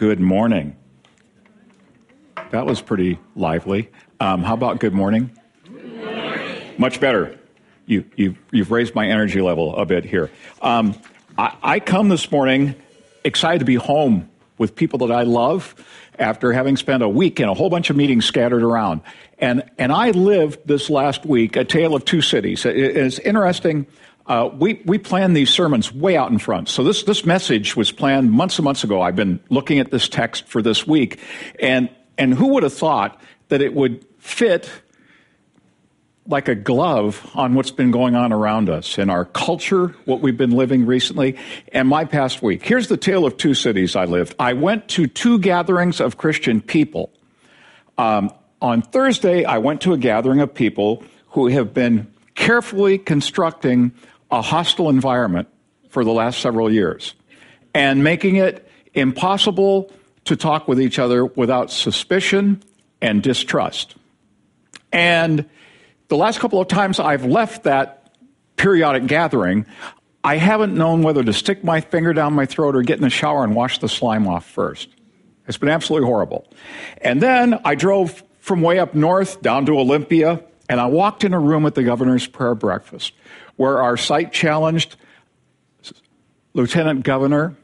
Good morning. That was pretty lively. Um, how about good morning? good morning? Much better. You, you, you've raised my energy level a bit here. Um, I, I come this morning excited to be home with people that I love after having spent a week in a whole bunch of meetings scattered around. And, and I lived this last week a tale of two cities. It, it's interesting uh, we, we plan these sermons way out in front. So this, this message was planned months and months ago. I've been looking at this text for this week. And, and who would have thought that it would fit like a glove on what's been going on around us in our culture, what we've been living recently, and my past week. Here's the tale of two cities I lived. I went to two gatherings of Christian people. Um, on Thursday, I went to a gathering of people who have been carefully constructing a hostile environment for the last several years and making it impossible to talk with each other without suspicion and distrust. And the last couple of times I've left that periodic gathering, I haven't known whether to stick my finger down my throat or get in the shower and wash the slime off first. It's been absolutely horrible. And then I drove from way up north down to Olympia, and I walked in a room at the governor's prayer breakfast where our sight challenged Lieutenant Governor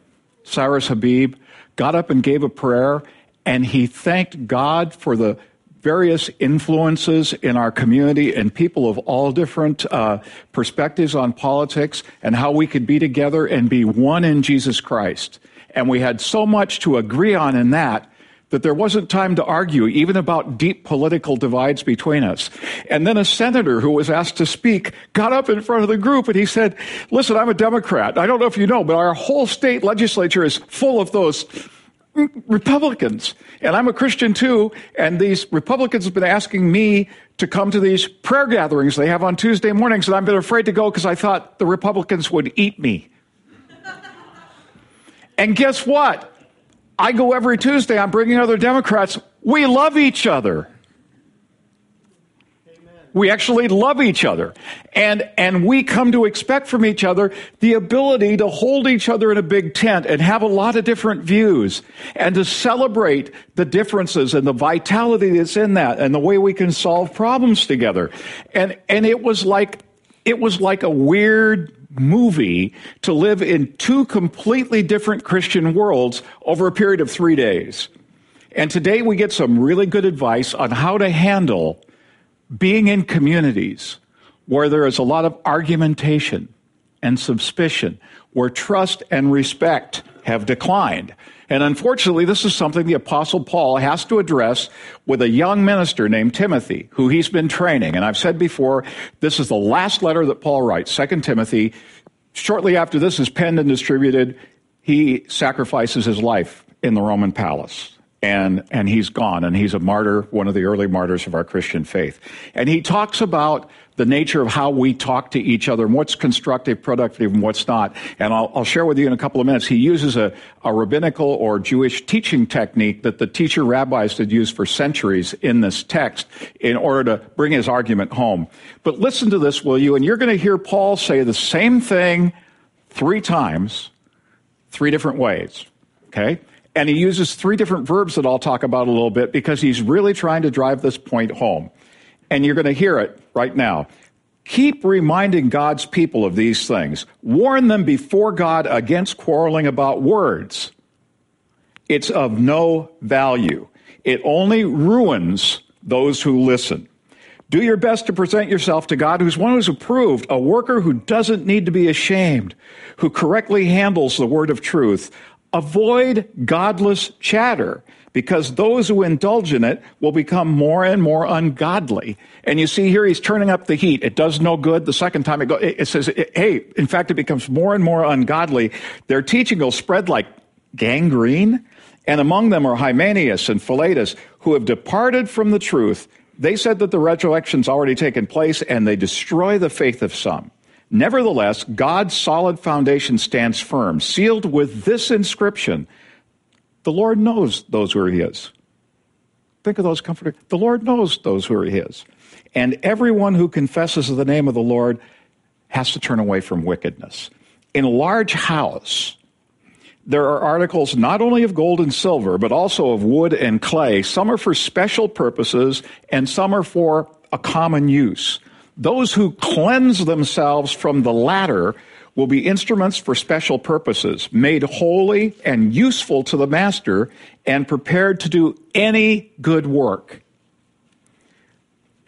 Cyrus Habib got up and gave a prayer, and he thanked God for the various influences in our community and people of all different uh, perspectives on politics and how we could be together and be one in Jesus Christ. And we had so much to agree on in that that there wasn't time to argue even about deep political divides between us. And then a senator who was asked to speak got up in front of the group and he said, listen, I'm a Democrat. I don't know if you know, but our whole state legislature is full of those Republicans. And I'm a Christian too. And these Republicans have been asking me to come to these prayer gatherings they have on Tuesday mornings. And I've been afraid to go because I thought the Republicans would eat me. and guess what? I go every Tuesday, I'm bringing other Democrats. We love each other. We actually love each other. And, and we come to expect from each other the ability to hold each other in a big tent and have a lot of different views and to celebrate the differences and the vitality that's in that and the way we can solve problems together. And, and it was like, it was like a weird movie to live in two completely different Christian worlds over a period of three days. And today we get some really good advice on how to handle being in communities where there is a lot of argumentation and suspicion, where trust and respect have declined. And unfortunately, this is something the Apostle Paul has to address with a young minister named Timothy, who he's been training. And I've said before, this is the last letter that Paul writes, 2 Timothy. Shortly after this is penned and distributed, he sacrifices his life in the Roman palace and and he's gone and he's a martyr one of the early martyrs of our christian faith. And he talks about the nature of how we talk to each other and what's constructive productive and what's not. And i'll, I'll share with you in a couple of minutes he uses a, a rabbinical or jewish teaching technique that the teacher rabbis had used for centuries in this text in order to bring his argument home. But listen to this will you? And you're going to hear paul say the same thing three times three different ways okay and he uses three different verbs that I'll talk about a little bit because he's really trying to drive this point home. And you're going to hear it right now. Keep reminding God's people of these things. Warn them before God against quarreling about words. It's of no value. It only ruins those who listen. Do your best to present yourself to God, who's one who's approved, a worker who doesn't need to be ashamed, who correctly handles the word of truth, Avoid godless chatter because those who indulge in it will become more and more ungodly. And you see here, he's turning up the heat. It does no good. The second time it goes, it says, hey, in fact, it becomes more and more ungodly. Their teaching will spread like gangrene. And among them are Hymenaeus and Philetus, who have departed from the truth. They said that the resurrection's already taken place, and they destroy the faith of some. Nevertheless, God's solid foundation stands firm, sealed with this inscription The Lord knows those who are His. Think of those comforting. The Lord knows those who are His. And everyone who confesses the name of the Lord has to turn away from wickedness. In a large house, there are articles not only of gold and silver, but also of wood and clay. Some are for special purposes, and some are for a common use. Those who cleanse themselves from the latter will be instruments for special purposes, made holy and useful to the master, and prepared to do any good work.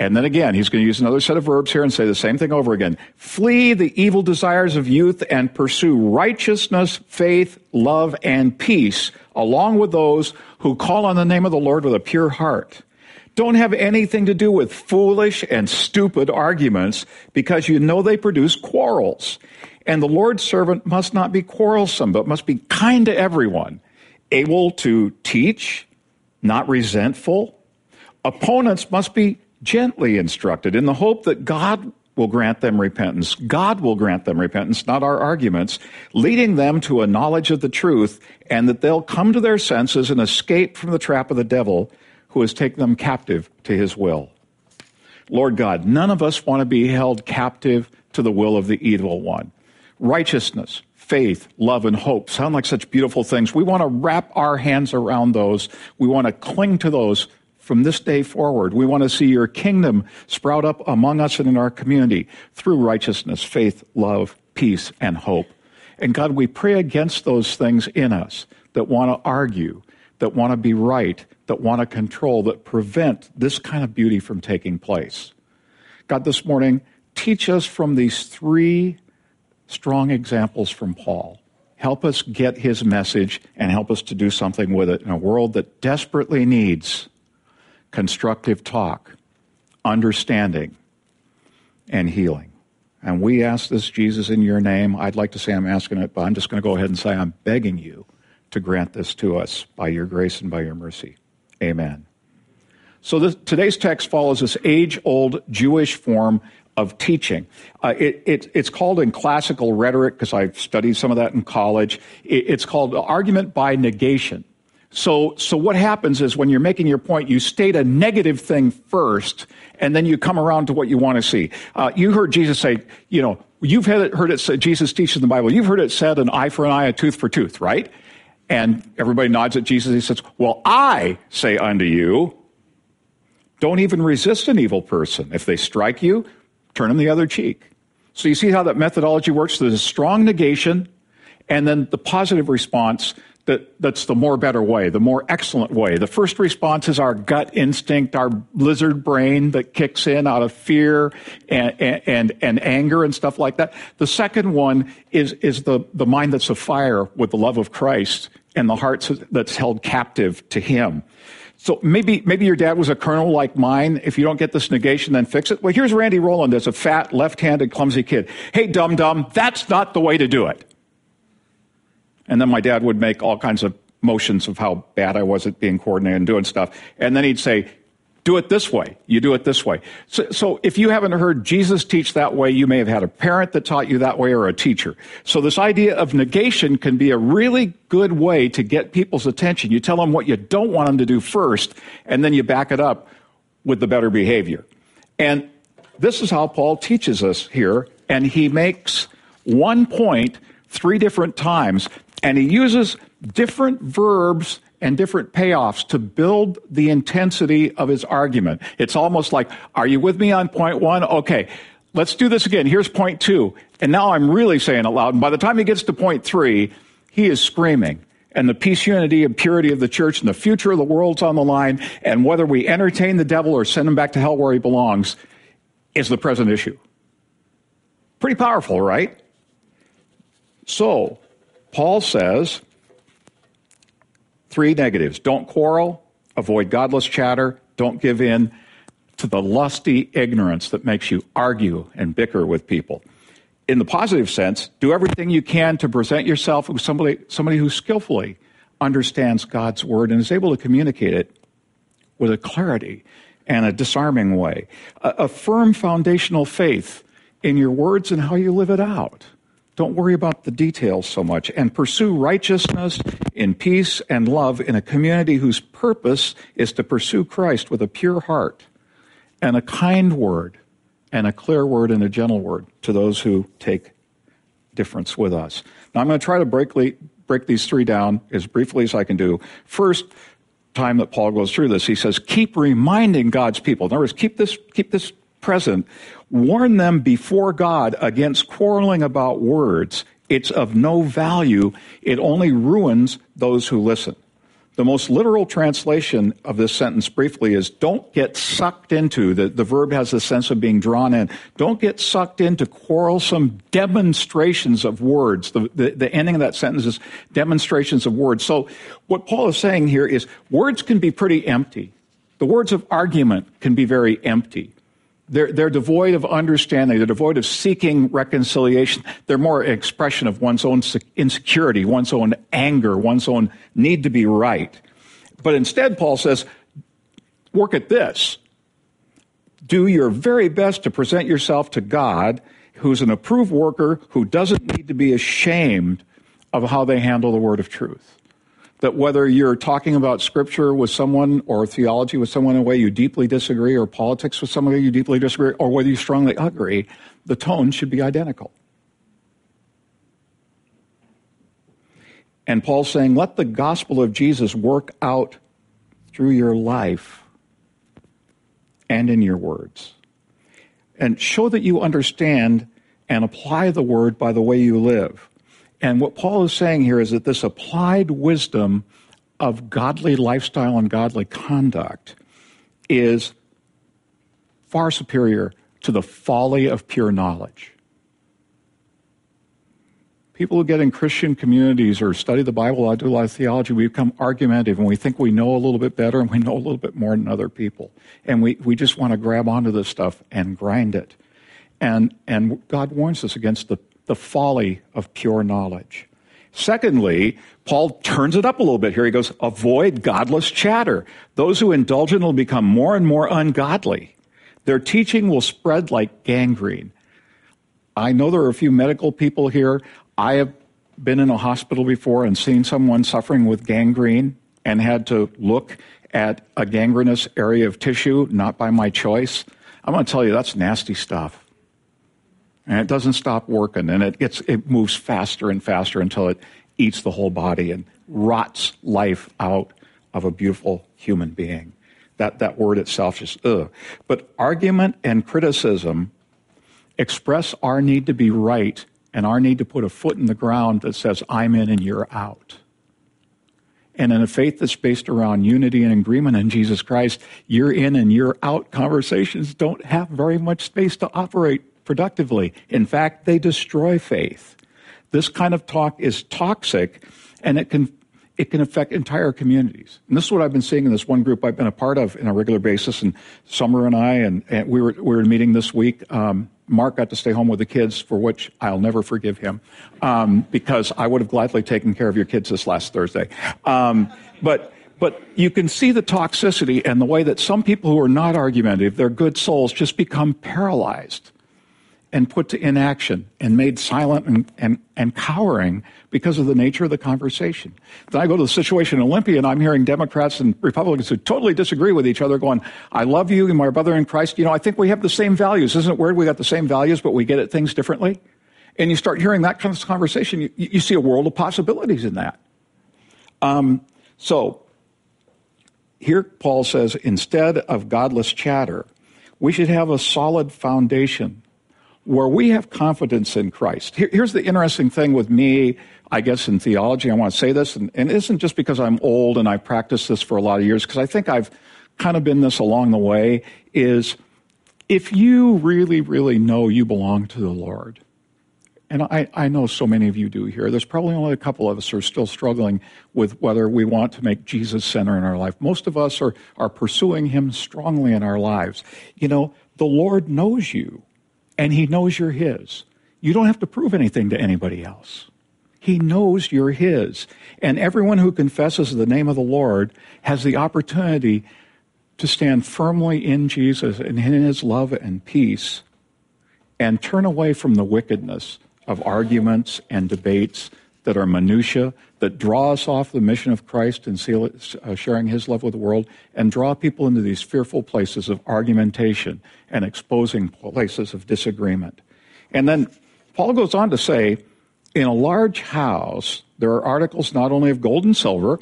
And then again, he's going to use another set of verbs here and say the same thing over again. Flee the evil desires of youth and pursue righteousness, faith, love, and peace, along with those who call on the name of the Lord with a pure heart. Don't have anything to do with foolish and stupid arguments because you know they produce quarrels. And the Lord's servant must not be quarrelsome, but must be kind to everyone, able to teach, not resentful. Opponents must be gently instructed in the hope that God will grant them repentance. God will grant them repentance, not our arguments, leading them to a knowledge of the truth and that they'll come to their senses and escape from the trap of the devil who has taken them captive to his will. Lord God, none of us want to be held captive to the will of the evil one. Righteousness, faith, love, and hope sound like such beautiful things. We want to wrap our hands around those. We want to cling to those from this day forward. We want to see your kingdom sprout up among us and in our community through righteousness, faith, love, peace, and hope. And God, we pray against those things in us that want to argue, that want to be right, that want to control, that prevent this kind of beauty from taking place. God, this morning, teach us from these three strong examples from Paul. Help us get his message and help us to do something with it in a world that desperately needs constructive talk, understanding, and healing. And we ask this, Jesus, in your name. I'd like to say I'm asking it, but I'm just going to go ahead and say I'm begging you to grant this to us by your grace and by your mercy. Amen. So this, today's text follows this age old Jewish form of teaching. Uh, it, it, it's called in classical rhetoric, because I've studied some of that in college, it, it's called argument by negation. So, so what happens is when you're making your point, you state a negative thing first, and then you come around to what you want to see. Uh, you heard Jesus say, you know, you've heard it heard said, Jesus teaches in the Bible, you've heard it said, an eye for an eye, a tooth for tooth, right? And everybody nods at Jesus. He says, well, I say unto you, don't even resist an evil person. If they strike you, turn them the other cheek. So you see how that methodology works? There's a strong negation, and then the positive response that, that's the more better way, the more excellent way. The first response is our gut instinct, our lizard brain that kicks in out of fear and, and, and anger and stuff like that. The second one is, is the, the mind that's afire with the love of Christ and the heart that's held captive to Him. So maybe, maybe your dad was a colonel like mine. If you don't get this negation, then fix it. Well, here's Randy Rowland as a fat, left-handed, clumsy kid. Hey, dum dum, that's not the way to do it. And then my dad would make all kinds of motions of how bad I was at being coordinated and doing stuff. And then he'd say, do it this way. You do it this way. So, so, if you haven't heard Jesus teach that way, you may have had a parent that taught you that way or a teacher. So this idea of negation can be a really good way to get people's attention. You tell them what you don't want them to do first, and then you back it up with the better behavior. And this is how Paul teaches us here, and he makes one point three different times and he uses different verbs and different payoffs to build the intensity of his argument. It's almost like, are you with me on point one? Okay, let's do this again. Here's point two. And now I'm really saying it loud. And by the time he gets to point three, he is screaming. And the peace, unity, and purity of the church and the future of the world's on the line. And whether we entertain the devil or send him back to hell where he belongs is the present issue. Pretty powerful, right? So, Paul says three negatives don't quarrel, avoid godless chatter, don't give in to the lusty ignorance that makes you argue and bicker with people. In the positive sense, do everything you can to present yourself as somebody, somebody who skillfully understands God's word and is able to communicate it with a clarity and a disarming way. A, a firm foundational faith in your words and how you live it out. Don't worry about the details so much and pursue righteousness in peace and love in a community whose purpose is to pursue Christ with a pure heart and a kind word and a clear word and a gentle word to those who take difference with us. Now, I'm going to try to break, break these three down as briefly as I can do. First time that Paul goes through this, he says, keep reminding God's people. In other words, keep this, keep this present. Warn them before God against quarreling about words. It's of no value. It only ruins those who listen. The most literal translation of this sentence briefly is don't get sucked into, the, the verb has the sense of being drawn in. Don't get sucked into quarrelsome demonstrations of words. The, the, the ending of that sentence is demonstrations of words. So what Paul is saying here is words can be pretty empty. The words of argument can be very empty. They're, they're devoid of understanding. They're devoid of seeking reconciliation. They're more an expression of one's own insecurity, one's own anger, one's own need to be right. But instead, Paul says, work at this. Do your very best to present yourself to God, who's an approved worker who doesn't need to be ashamed of how they handle the word of truth that whether you're talking about scripture with someone or theology with someone in a way you deeply disagree or politics with someone you deeply disagree or whether you strongly agree, the tone should be identical. And Paul's saying, let the gospel of Jesus work out through your life and in your words. And show that you understand and apply the word by the way you live. And what Paul is saying here is that this applied wisdom of godly lifestyle and godly conduct is far superior to the folly of pure knowledge. People who get in Christian communities or study the Bible I do a lot of theology, we become argumentative and we think we know a little bit better and we know a little bit more than other people. And we, we just want to grab onto this stuff and grind it. And, and God warns us against the the folly of pure knowledge. Secondly, Paul turns it up a little bit here. He goes, avoid godless chatter. Those who indulge in it will become more and more ungodly. Their teaching will spread like gangrene. I know there are a few medical people here. I have been in a hospital before and seen someone suffering with gangrene and had to look at a gangrenous area of tissue, not by my choice. I'm going to tell you, that's nasty stuff and it doesn't stop working and it gets it moves faster and faster until it eats the whole body and rots life out of a beautiful human being. That that word itself just ugh. but argument and criticism express our need to be right and our need to put a foot in the ground that says i'm in and you're out. And in a faith that's based around unity and agreement in Jesus Christ, you're in and you're out conversations don't have very much space to operate productively. In fact, they destroy faith. This kind of talk is toxic and it can it can affect entire communities. And this is what I've been seeing in this one group I've been a part of on a regular basis. And Summer and I, and, and we were we were meeting this week. Um, Mark got to stay home with the kids, for which I'll never forgive him, um, because I would have gladly taken care of your kids this last Thursday. Um, but but you can see the toxicity and the way that some people who are not argumentative, they're good souls, just become paralyzed and put to inaction and made silent and, and, and cowering because of the nature of the conversation. Then I go to the situation in Olympia and I'm hearing Democrats and Republicans who totally disagree with each other going, I love you and my brother in Christ. You know, I think we have the same values. Isn't it weird we got the same values, but we get at things differently? And you start hearing that kind of conversation, you, you see a world of possibilities in that. Um, so, here Paul says, instead of godless chatter, we should have a solid foundation where we have confidence in Christ. Here, here's the interesting thing with me, I guess, in theology. I want to say this, and, and it isn't just because I'm old and I've practiced this for a lot of years, because I think I've kind of been this along the way, is if you really, really know you belong to the Lord, and I, I know so many of you do here, there's probably only a couple of us who are still struggling with whether we want to make Jesus center in our life. Most of us are, are pursuing Him strongly in our lives. You know, the Lord knows you and He knows you're His. You don't have to prove anything to anybody else. He knows you're His. And everyone who confesses the name of the Lord has the opportunity to stand firmly in Jesus and in His love and peace and turn away from the wickedness of arguments and debates that are minutia, that draw us off the mission of Christ and seal, uh, sharing His love with the world, and draw people into these fearful places of argumentation and exposing places of disagreement. And then Paul goes on to say, in a large house, There are articles not only of gold and silver,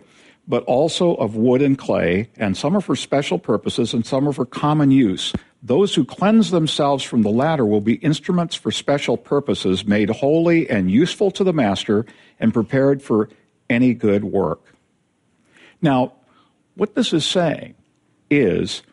but also of wood and clay, and some are for special purposes and some are for common use. Those who cleanse themselves from the latter will be instruments for special purposes, made holy and useful to the master, and prepared for any good work. Now, what this is saying is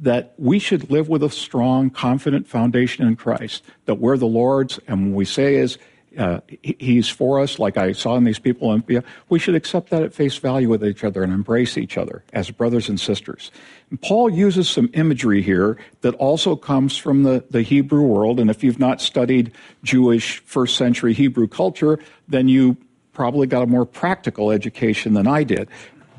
that we should live with a strong, confident foundation in Christ, that we're the Lord's, and when we say is, uh, he's for us, like I saw in these people in Olympia, we should accept that at face value with each other and embrace each other as brothers and sisters. And Paul uses some imagery here that also comes from the, the Hebrew world, and if you've not studied Jewish first century Hebrew culture, then you probably got a more practical education than I did.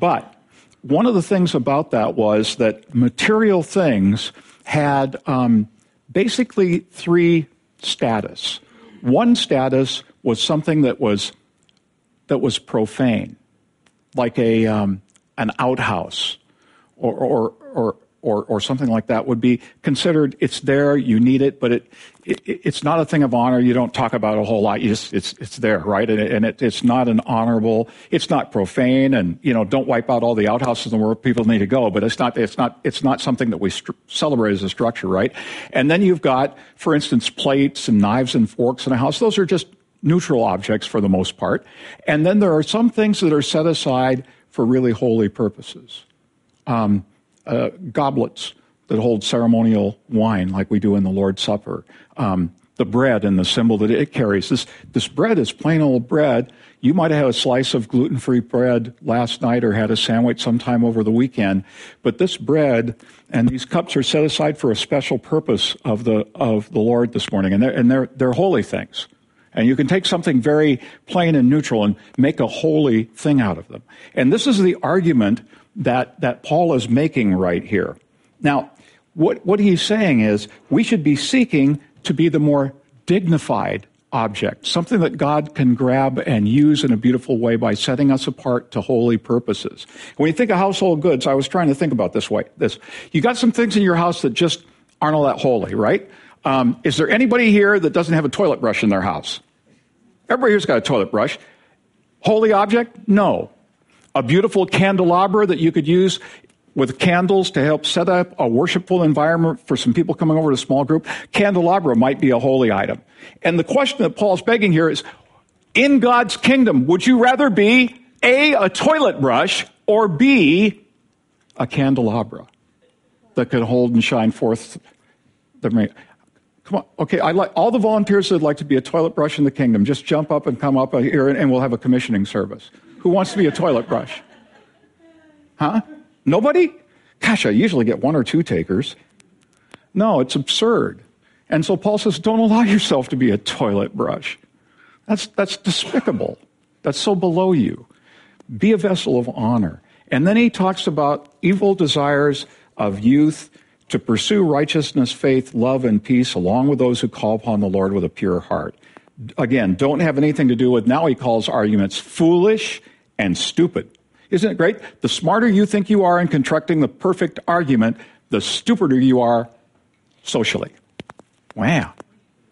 But one of the things about that was that material things had um, basically three status. One status was something that was that was profane, like a um, an outhouse, or, or or or or something like that would be considered. It's there, you need it, but it, it it's not a thing of honor. You don't talk about a whole lot. You just it's it's there, right? And, it, and it, it's not an honorable. It's not profane, and you know, don't wipe out all the outhouses in the world. People need to go, but it's not it's not it's not something that we st- celebrate as a structure, right? And then you've got, for instance, plates and knives and forks in a house. Those are just neutral objects for the most part. And then there are some things that are set aside for really holy purposes. Um, uh, goblets that hold ceremonial wine, like we do in the Lord's Supper. Um, the bread and the symbol that it carries. This, this bread is plain old bread. You might have had a slice of gluten free bread last night or had a sandwich sometime over the weekend, but this bread and these cups are set aside for a special purpose of the, of the Lord this morning, and they're, and they're, they're holy things. And you can take something very plain and neutral and make a holy thing out of them. And this is the argument that, that Paul is making right here. Now, what, what he's saying is we should be seeking to be the more dignified object, something that God can grab and use in a beautiful way by setting us apart to holy purposes. When you think of household goods, I was trying to think about this way. This, you got some things in your house that just aren't all that holy, right? Um, is there anybody here that doesn't have a toilet brush in their house? Everybody here's got a toilet brush. Holy object? No a beautiful candelabra that you could use with candles to help set up a worshipful environment for some people coming over to a small group, candelabra might be a holy item. And the question that Paul's begging here is, in God's kingdom, would you rather be A, a toilet brush, or B, a candelabra that could hold and shine forth the Come on, okay, I like all the volunteers that'd like to be a toilet brush in the kingdom. Just jump up and come up here and we'll have a commissioning service. Who wants to be a toilet brush? Huh? Nobody? Gosh, I usually get one or two takers. No, it's absurd. And so Paul says, don't allow yourself to be a toilet brush. That's, that's despicable. That's so below you. Be a vessel of honor. And then he talks about evil desires of youth to pursue righteousness, faith, love, and peace along with those who call upon the Lord with a pure heart again, don't have anything to do with, now he calls arguments foolish and stupid. Isn't it great? The smarter you think you are in constructing the perfect argument, the stupider you are socially. Wow.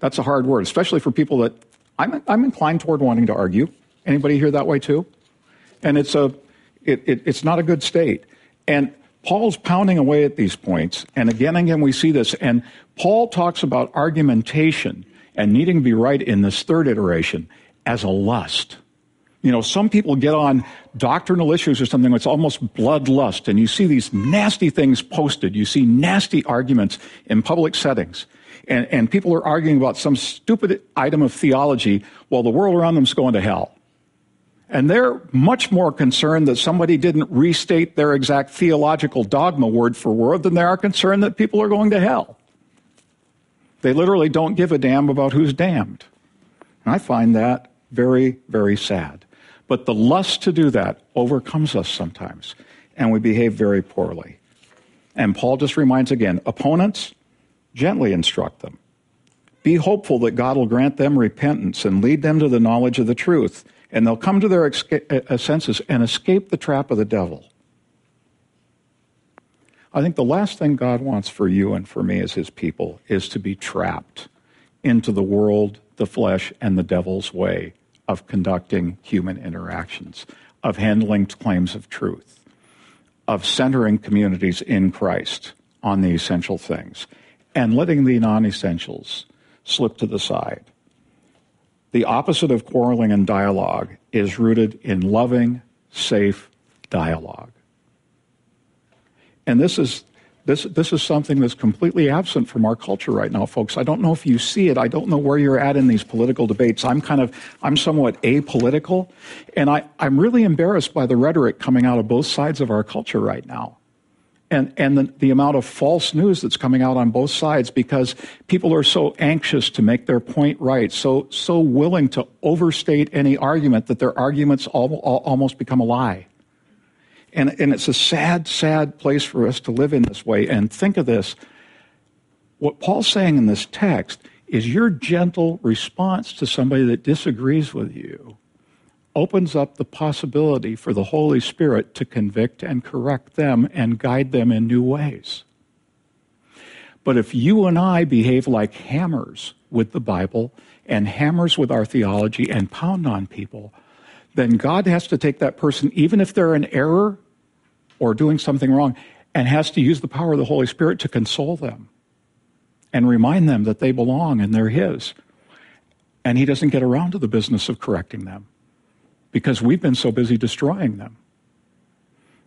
That's a hard word, especially for people that I'm, I'm inclined toward wanting to argue. Anybody here that way too? And it's a, it, it, it's not a good state. And Paul's pounding away at these points, and again and again we see this. And Paul talks about argumentation and needing to be right in this third iteration as a lust. You know, some people get on doctrinal issues or something that's almost bloodlust, and you see these nasty things posted. You see nasty arguments in public settings. And, and people are arguing about some stupid item of theology while the world around them is going to hell. And they're much more concerned that somebody didn't restate their exact theological dogma word for word than they are concerned that people are going to hell. They literally don't give a damn about who's damned. And I find that very, very sad. But the lust to do that overcomes us sometimes, and we behave very poorly. And Paul just reminds again opponents, gently instruct them. Be hopeful that God will grant them repentance and lead them to the knowledge of the truth, and they'll come to their uh, senses and escape the trap of the devil. I think the last thing God wants for you and for me as his people is to be trapped into the world, the flesh, and the devil's way of conducting human interactions, of handling claims of truth, of centering communities in Christ on the essential things, and letting the non essentials slip to the side. The opposite of quarreling and dialogue is rooted in loving, safe dialogue. And this is this, this is something that's completely absent from our culture right now, folks. I don't know if you see it. I don't know where you're at in these political debates. I'm kind of, I'm somewhat apolitical, and I, I'm really embarrassed by the rhetoric coming out of both sides of our culture right now. And, and the, the amount of false news that's coming out on both sides because people are so anxious to make their point right, so, so willing to overstate any argument that their arguments all, all, almost become a lie. And, and it's a sad, sad place for us to live in this way. And think of this what Paul's saying in this text is your gentle response to somebody that disagrees with you opens up the possibility for the Holy Spirit to convict and correct them and guide them in new ways. But if you and I behave like hammers with the Bible and hammers with our theology and pound on people, then God has to take that person, even if they're in error, or doing something wrong and has to use the power of the Holy Spirit to console them and remind them that they belong and they're His. And He doesn't get around to the business of correcting them because we've been so busy destroying them.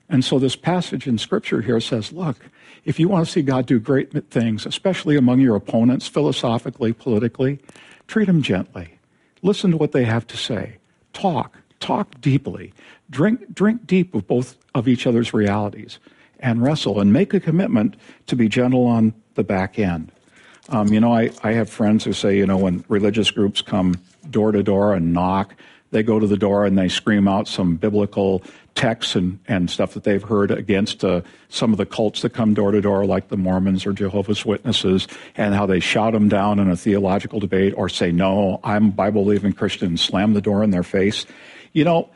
And so this passage in Scripture here says look, if you want to see God do great things, especially among your opponents, philosophically, politically, treat them gently. Listen to what they have to say. Talk. Talk deeply. Drink, drink deep of both of each other's realities and wrestle and make a commitment to be gentle on the back end. Um, you know, I, I have friends who say, you know, when religious groups come door to door and knock, they go to the door and they scream out some biblical texts and, and stuff that they've heard against uh, some of the cults that come door to door, like the Mormons or Jehovah's Witnesses, and how they shout them down in a theological debate or say, no, I'm Bible believing Christian, slam the door in their face. You know,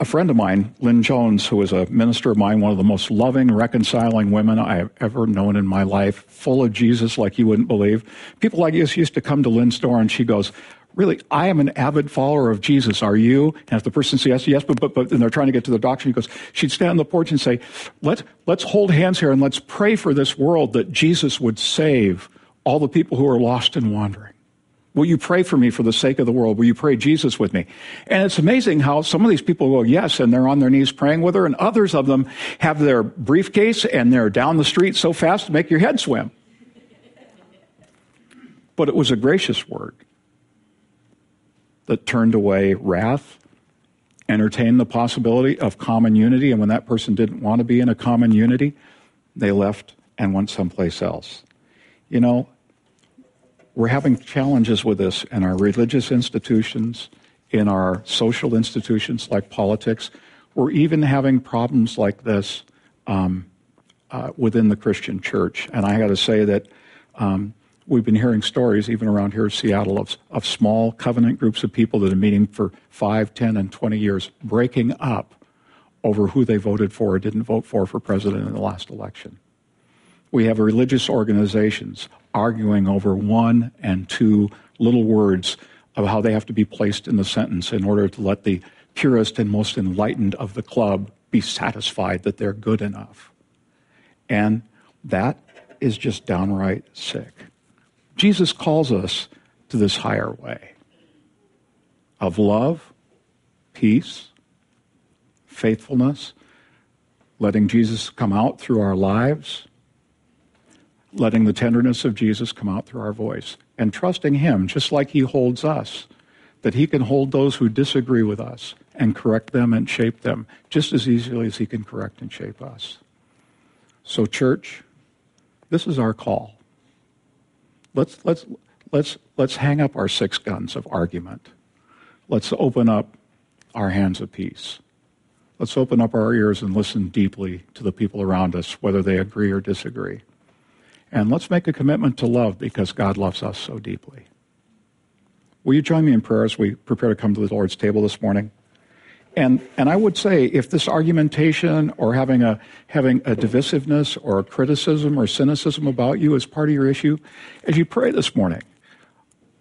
a friend of mine, Lynn Jones, who is a minister of mine, one of the most loving, reconciling women I have ever known in my life, full of Jesus like you wouldn't believe. People like this used to come to Lynn's door and she goes, Really, I am an avid follower of Jesus. Are you? And if the person says yes, but, but, but, and they're trying to get to the doctor, she goes, she'd stand on the porch and say, Let, let's hold hands here and let's pray for this world that Jesus would save all the people who are lost and wandering. Will you pray for me for the sake of the world? Will you pray Jesus with me? And it's amazing how some of these people go, yes, and they're on their knees praying with her, and others of them have their briefcase and they're down the street so fast to make your head swim. But it was a gracious word that turned away wrath, entertained the possibility of common unity, and when that person didn't want to be in a common unity, they left and went someplace else. You know, we're having challenges with this in our religious institutions, in our social institutions like politics. We're even having problems like this um, uh, within the Christian church. And I got to say that um, we've been hearing stories, even around here in Seattle, of, of small covenant groups of people that are meeting for 5, 10, and 20 years, breaking up over who they voted for or didn't vote for for president in the last election. We have religious organizations arguing over one and two little words of how they have to be placed in the sentence in order to let the purest and most enlightened of the club be satisfied that they're good enough. And that is just downright sick. Jesus calls us to this higher way of love, peace, faithfulness, letting Jesus come out through our lives, letting the tenderness of Jesus come out through our voice and trusting Him just like He holds us, that He can hold those who disagree with us and correct them and shape them just as easily as He can correct and shape us. So, church, this is our call. Let's, let's, let's, let's hang up our six guns of argument. Let's open up our hands of peace. Let's open up our ears and listen deeply to the people around us, whether they agree or disagree. And let's make a commitment to love because God loves us so deeply. Will you join me in prayer as we prepare to come to the Lord's table this morning? And, and I would say if this argumentation or having a, having a divisiveness or a criticism or cynicism about you is part of your issue, as you pray this morning,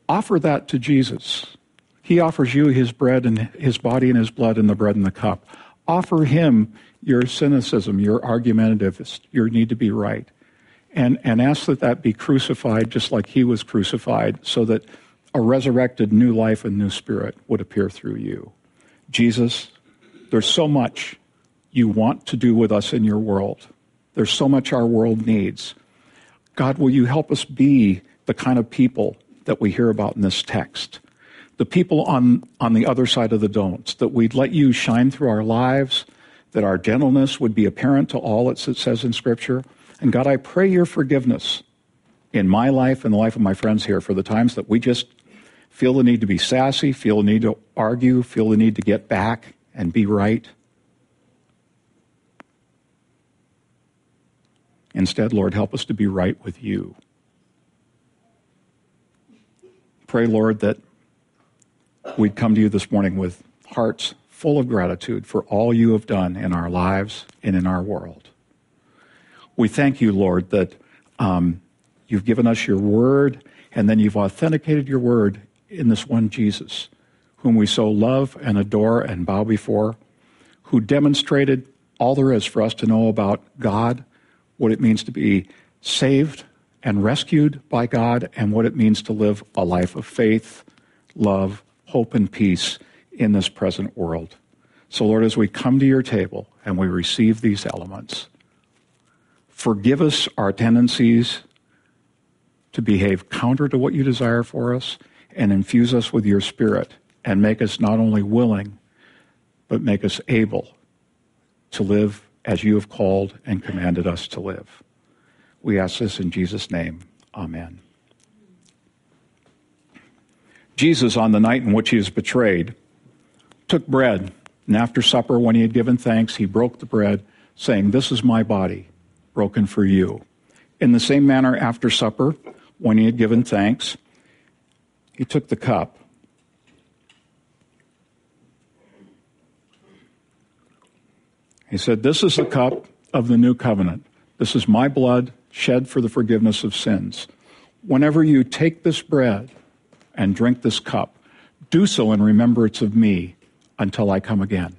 offer that to Jesus. He offers you his bread and his body and his blood and the bread and the cup. Offer him your cynicism, your argumentative, your need to be right. And, and ask that that be crucified just like he was crucified so that a resurrected new life and new spirit would appear through you. Jesus, there's so much you want to do with us in your world. There's so much our world needs. God, will you help us be the kind of people that we hear about in this text? The people on, on the other side of the don'ts, that we'd let you shine through our lives, that our gentleness would be apparent to all, it says in Scripture. And God, I pray your forgiveness in my life and the life of my friends here for the times that we just feel the need to be sassy, feel the need to argue, feel the need to get back and be right. Instead, Lord, help us to be right with you. Pray, Lord, that we'd come to you this morning with hearts full of gratitude for all you have done in our lives and in our world. We thank you, Lord, that um, you've given us your word and then you've authenticated your word in this one Jesus, whom we so love and adore and bow before, who demonstrated all there is for us to know about God what it means to be saved and rescued by God, and what it means to live a life of faith, love, hope, and peace in this present world. So, Lord, as we come to your table and we receive these elements, forgive us our tendencies to behave counter to what you desire for us, and infuse us with your Spirit, and make us not only willing, but make us able to live as you have called and commanded us to live. We ask this in Jesus' name. Amen. Jesus, on the night in which he was betrayed, took bread, and after supper, when he had given thanks, he broke the bread, saying, This is my body, broken for you. In the same manner, after supper, when he had given thanks, he took the cup He said, This is the cup of the new covenant. This is my blood shed for the forgiveness of sins. Whenever you take this bread and drink this cup, do so in remembrance of me until I come again.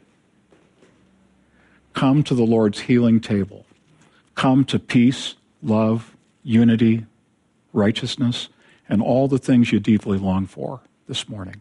Come to the Lord's healing table. Come to peace, love, unity, righteousness, and all the things you deeply long for this morning.